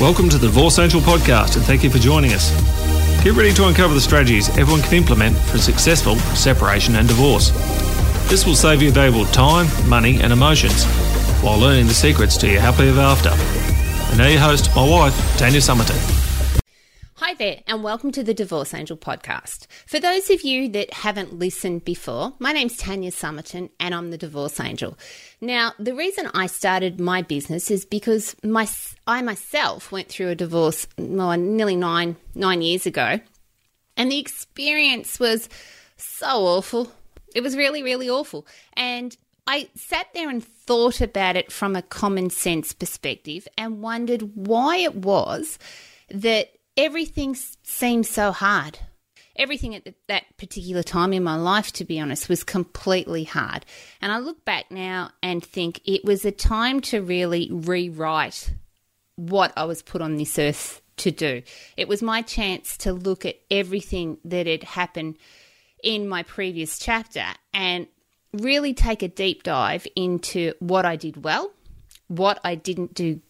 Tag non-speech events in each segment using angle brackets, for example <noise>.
Welcome to the Divorce Angel podcast and thank you for joining us. Get ready to uncover the strategies everyone can implement for successful separation and divorce. This will save you valuable time, money, and emotions while learning the secrets to your happily ever after. And now your host, my wife, Tanya Summerton. Hi there, and welcome to the Divorce Angel podcast. For those of you that haven't listened before, my name's Tanya Summerton, and I'm the Divorce Angel. Now, the reason I started my business is because my I myself went through a divorce well, nearly nine nine years ago, and the experience was so awful. It was really, really awful, and I sat there and thought about it from a common sense perspective, and wondered why it was that everything seemed so hard. Everything at that particular time in my life, to be honest, was completely hard. And I look back now and think it was a time to really rewrite what I was put on this earth to do. It was my chance to look at everything that had happened in my previous chapter and really take a deep dive into what I did well, what I didn't do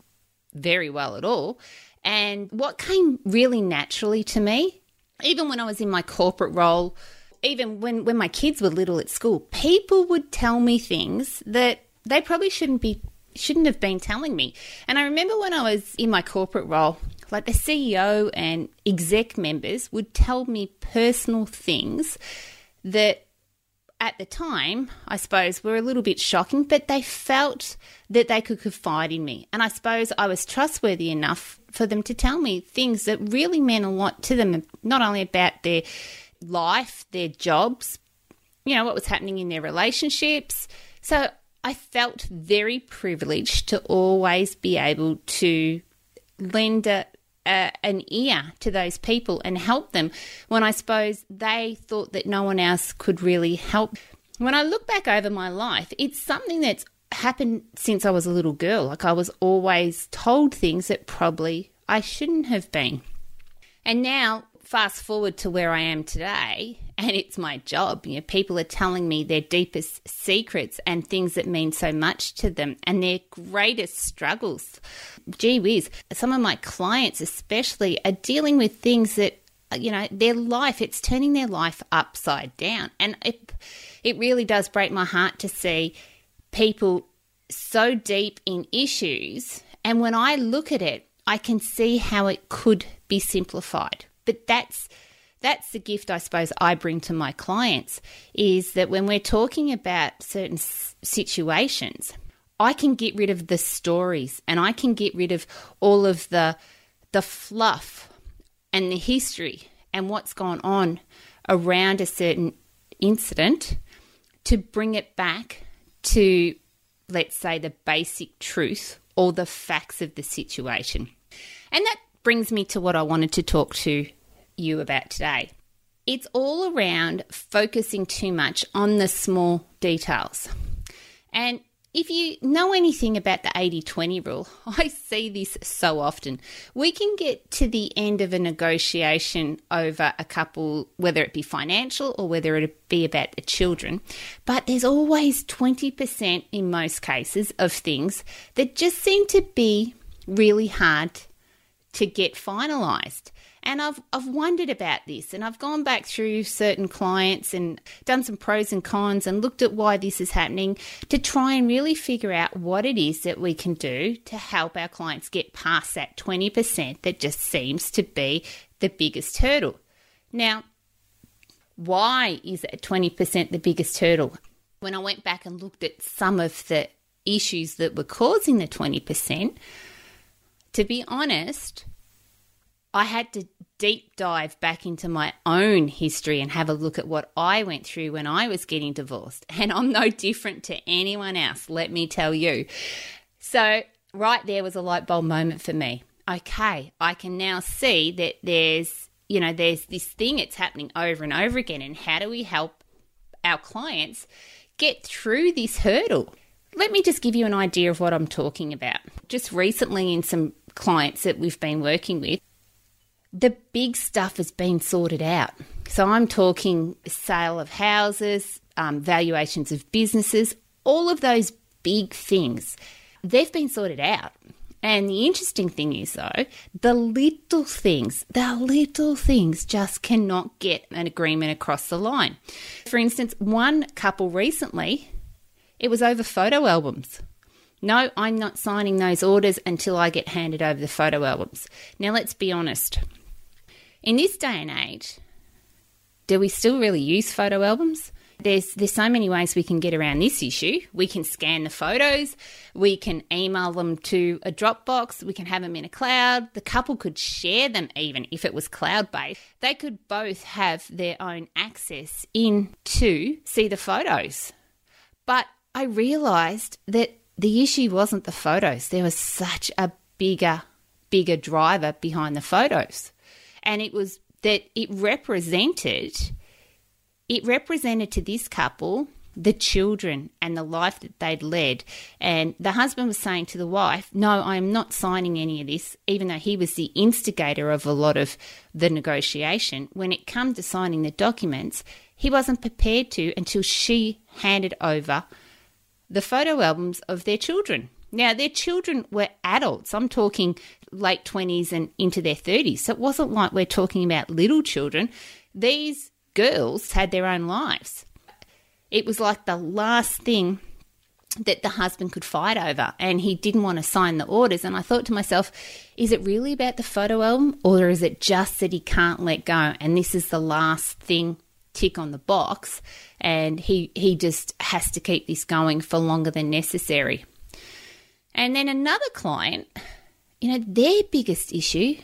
very well at all, and what came really naturally to me, even when I was in my corporate role, even when, when my kids were little at school, people would tell me things that they probably shouldn't be shouldn't have been telling me. And I remember when I was in my corporate role, like the CEO and exec members would tell me personal things that at the time, I suppose, were a little bit shocking, but they felt that they could confide in me. And I suppose I was trustworthy enough for them to tell me things that really meant a lot to them, not only about their life, their jobs, you know, what was happening in their relationships. So I felt very privileged to always be able to lend a, a, an ear to those people and help them when I suppose they thought that no one else could really help. When I look back over my life, it's something that's happened since I was a little girl. Like I was always told things that probably I shouldn't have been. And now, fast forward to where I am today, and it's my job. You know, people are telling me their deepest secrets and things that mean so much to them and their greatest struggles. Gee whiz, some of my clients, especially, are dealing with things that you know their life it's turning their life upside down and it it really does break my heart to see people so deep in issues and when i look at it i can see how it could be simplified but that's that's the gift I suppose I bring to my clients is that when we're talking about certain situations, I can get rid of the stories and I can get rid of all of the the fluff and the history and what's gone on around a certain incident to bring it back to let's say the basic truth or the facts of the situation. And that brings me to what I wanted to talk to you about today. It's all around focusing too much on the small details. And if you know anything about the 80 20 rule, <laughs> I see this so often. We can get to the end of a negotiation over a couple, whether it be financial or whether it be about the children, but there's always 20% in most cases of things that just seem to be really hard to get finalized. And I've I've wondered about this and I've gone back through certain clients and done some pros and cons and looked at why this is happening to try and really figure out what it is that we can do to help our clients get past that 20% that just seems to be the biggest hurdle. Now, why is that 20% the biggest hurdle? When I went back and looked at some of the issues that were causing the 20%, to be honest, I had to deep dive back into my own history and have a look at what I went through when I was getting divorced. <laughs> And I'm no different to anyone else, let me tell you. So, right there was a light bulb moment for me. Okay, I can now see that there's, you know, there's this thing it's happening over and over again. And how do we help our clients get through this hurdle? Let me just give you an idea of what I'm talking about. Just recently, in some clients that we've been working with, the big stuff has been sorted out. So I'm talking sale of houses, um, valuations of businesses, all of those big things. They've been sorted out. And the interesting thing is, though, the little things, the little things just cannot get an agreement across the line. For instance, one couple recently, it was over photo albums. No, I'm not signing those orders until I get handed over the photo albums. Now, let's be honest. In this day and age, do we still really use photo albums? There's there's so many ways we can get around this issue. We can scan the photos, we can email them to a Dropbox, we can have them in a cloud. The couple could share them even if it was cloud based. They could both have their own access in to see the photos. But I realized that the issue wasn't the photos. There was such a bigger bigger driver behind the photos. And it was that it represented it represented to this couple the children and the life that they'd led. And the husband was saying to the wife, No, I am not signing any of this, even though he was the instigator of a lot of the negotiation. When it came to signing the documents, he wasn't prepared to until she handed over the photo albums of their children. Now, their children were adults. I'm talking late 20s and into their 30s. So it wasn't like we're talking about little children. These girls had their own lives. It was like the last thing that the husband could fight over, and he didn't want to sign the orders. And I thought to myself, is it really about the photo album, or is it just that he can't let go? And this is the last thing tick on the box, and he he just has to keep this going for longer than necessary. And then another client, you know, their biggest issue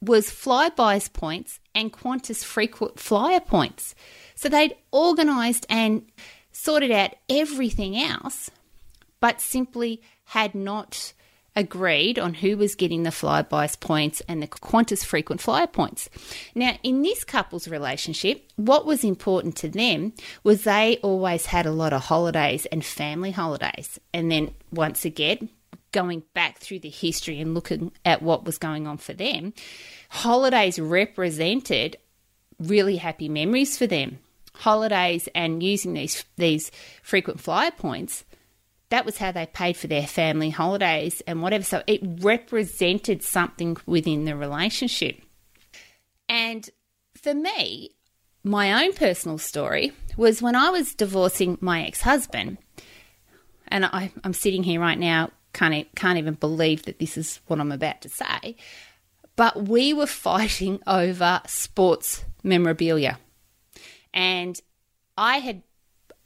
was Flybuys points and Qantas frequent flyer points. So they'd organised and sorted out everything else, but simply had not agreed on who was getting the Flybuys points and the Qantas frequent flyer points. Now, in this couple's relationship, what was important to them was they always had a lot of holidays and family holidays. And then once again, going back through the history and looking at what was going on for them, holidays represented really happy memories for them. Holidays and using these these frequent flyer points, that was how they paid for their family holidays and whatever. So it represented something within the relationship. And for me, my own personal story was when I was divorcing my ex husband, and I, am sitting here right now can't, can't even believe that this is what I'm about to say. But we were fighting over sports memorabilia. And I had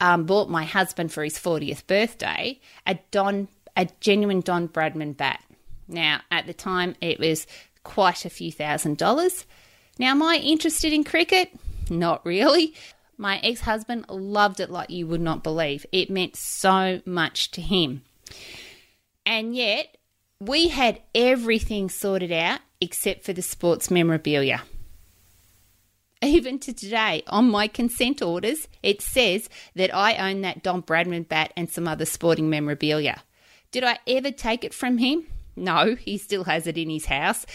um, bought my husband for his 40th birthday a Don, a genuine Don Bradman bat. Now, at the time, it was quite a few thousand dollars. Now, am I interested in cricket? Not really. My ex husband loved it like you would not believe. It meant so much to him. And yet, we had everything sorted out except for the sports memorabilia. Even to today, on my consent orders, it says that I own that Don Bradman bat and some other sporting memorabilia. Did I ever take it from him? No, he still has it in his house.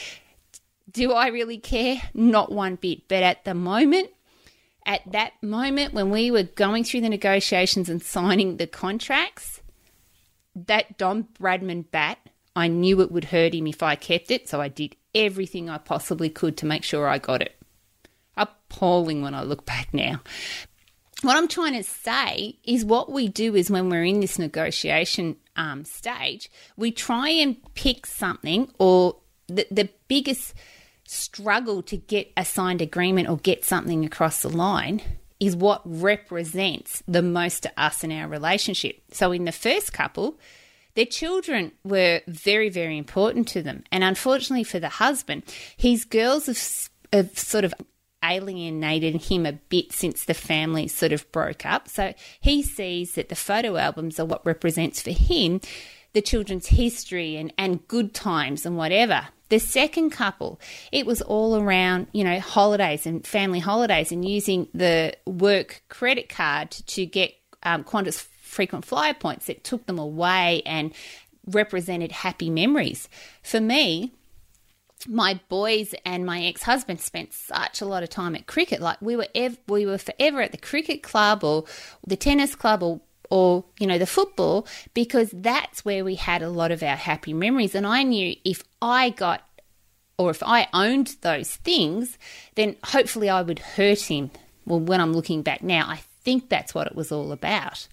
Do I really care? Not one bit. But at the moment, at that moment when we were going through the negotiations and signing the contracts, that Don Bradman bat, I knew it would hurt him if I kept it, so I did everything I possibly could to make sure I got it. Appalling when I look back now. What I'm trying to say is what we do is when we're in this negotiation um, stage, we try and pick something or the, the biggest struggle to get a signed agreement or get something across the line is what represents the most to us in our relationship. So, in the first couple, their children were very, very important to them. And unfortunately for the husband, his girls have, have sort of alienated him a bit since the family sort of broke up. So he sees that the photo albums are what represents for him the children's history and, and good times and whatever. The second couple, it was all around, you know, holidays and family holidays and using the work credit card to get um, Qantas frequent flyer points that took them away and represented happy memories. For me, my boys and my ex-husband spent such a lot of time at cricket. Like we were ev- we were forever at the cricket club or the tennis club or or you know the football because that's where we had a lot of our happy memories. And i knew if i got or if i owned those things then hopefully i would hurt him. Well when i'm looking back now i think that's what it was all about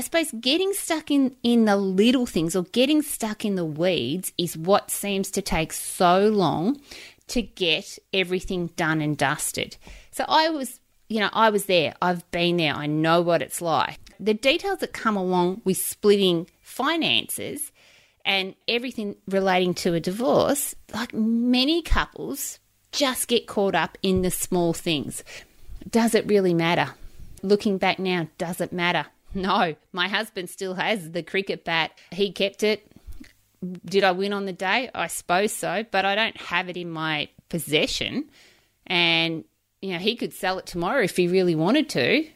I suppose getting stuck in, in the little things or getting stuck in the weeds is what seems to take so long to get everything done and dusted. So I was, you know, I was there. I've been there. I know what it's like. The details that come along with splitting finances and everything relating to a divorce, like many couples, just get caught up in the small things. Does it really matter? Looking back now, does it matter? <laughs> No, my husband still has the cricket bat. He kept it. Did I win on the day? I suppose so, but I don't have it in my possession. And, you know, he could sell it tomorrow if he really wanted to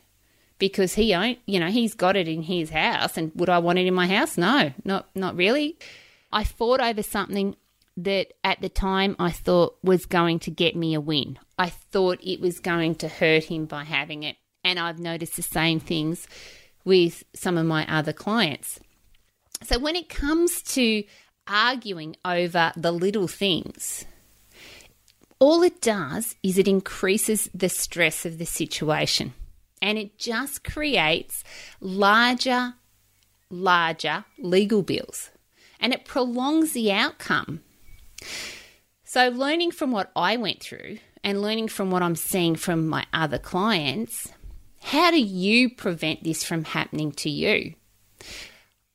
because he own, you know, he's got it in his house and would I want it in my house? No, not not really. I fought over something that at the time I thought was going to get me a win. I thought it was going to hurt him by having it. And I've noticed the same things with some of my other clients. So when it comes to arguing over the little things, all it does is it increases the stress of the situation and it just creates larger, larger legal bills and it prolongs the outcome. So, learning from what I went through and learning from what I'm seeing from my other clients, how do you prevent this from happening to you?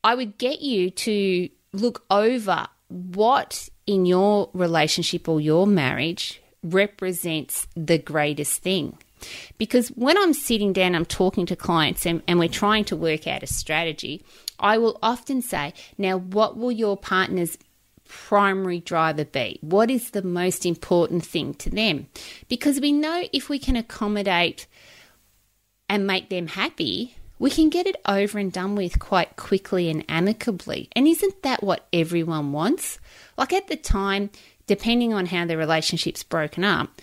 I would get you to look over what in your relationship or your marriage represents the greatest thing. Because when I'm sitting down, I'm talking to clients and, and, we're trying to work out a strategy, I will often say, Now, what will your partner's primary driver be? What is the most important thing to them? Because we know if we can accommodate and make them happy, we can get it over and done with quite quickly and amicably. And isn't that what everyone wants? Like at the time, depending on how the relationship's broken up,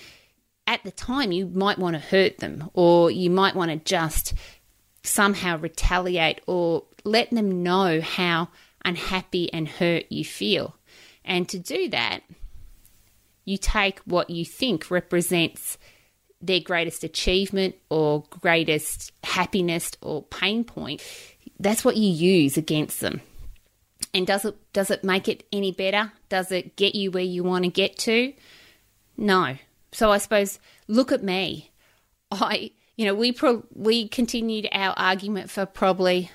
at the time you might want to hurt them or you might want to just somehow retaliate or let them know how unhappy and hurt you feel. And to do that, you take what you think represents their greatest achievement or greatest happiness or pain point, that's what you use against them. And does it does it make it any better? Does it get you where you want to get to? No. So I suppose look at me. I you know we pro- we continued our argument for probably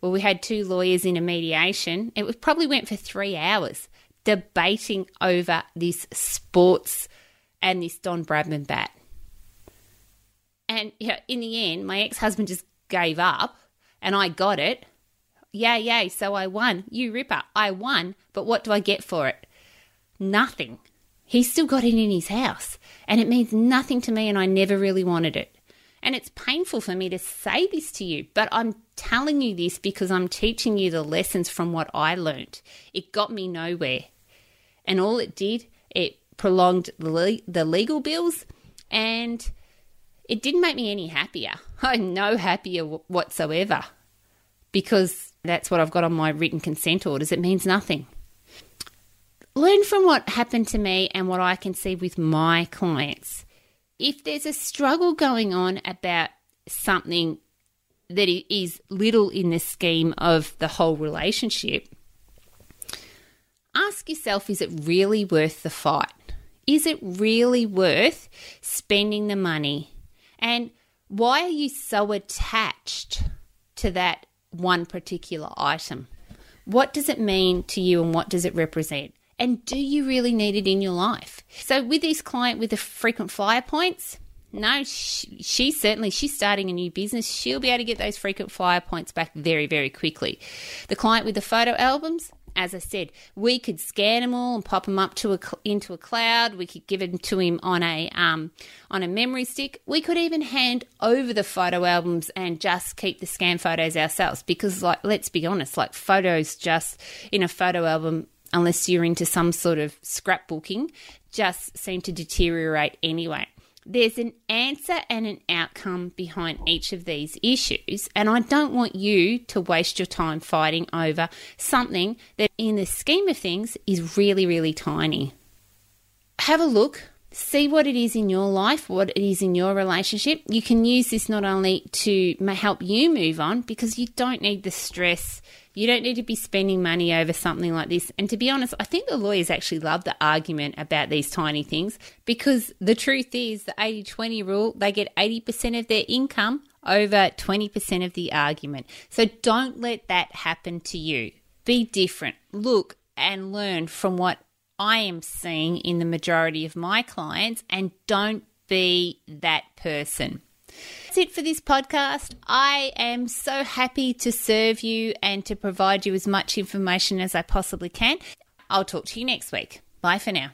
well we had two lawyers in a mediation. It was, probably went for 3 hours debating over this sports and this Don Bradman bat. And in the end, my ex husband just gave up and I got it. Yay, yay. So I won. You ripper. I won. But what do I get for it? Nothing. He still got it in his house. And it means nothing to me, and I never really wanted it. And it's painful for me to say this to you, but I'm telling you this because I'm teaching you the lessons from what I learned. It got me nowhere. And all it did, it prolonged the legal bills and it didn't make me any happier. <laughs> I'm no happier whatsoever because that's what I've got on my written consent orders. It means nothing. Learn from what happened to me and what I can see with my clients. If there's a struggle going on about something that is little in the scheme of the whole relationship, ask yourself is it really worth the fight? Is it really worth spending the money and why are you so attached to that one particular item? What does it mean to you and what does it represent? And do you really need it in your life? So, with this client with the frequent flyer points, no, she, she, certainly she's starting a new business. She'll be able to get those frequent flyer points back very, very quickly. The client with the photo albums, as I said, we could scan them all and pop them up to a, into a cloud. We could give them to him on a um, on a memory stick. We could even hand over the photo albums and just keep the scan photos ourselves. Because, like, let's be honest, like photos just in a photo album, unless you're into some sort of scrapbooking, just seem to deteriorate anyway. There's an answer and an outcome behind each of these issues. And I don't want you to waste your time fighting over something that, in the scheme of things, is really, really tiny. Have a look. See what it is in your life, what it is in your relationship. You can use this not only to help you move on because you don't need the stress you don't need to be spending money over something like this. And to be honest, I think the lawyers actually love the argument about these tiny things because the truth is the 80 20 rule, they get 80% of their income over 20% of the argument. So don't let that happen to you. Be different. Look and learn from what I am seeing in the majority of my clients and don't be that person that's it for this podcast. I am so happy to serve you and to provide you as much information as I possibly can. I'll talk to you next week. Bye for now.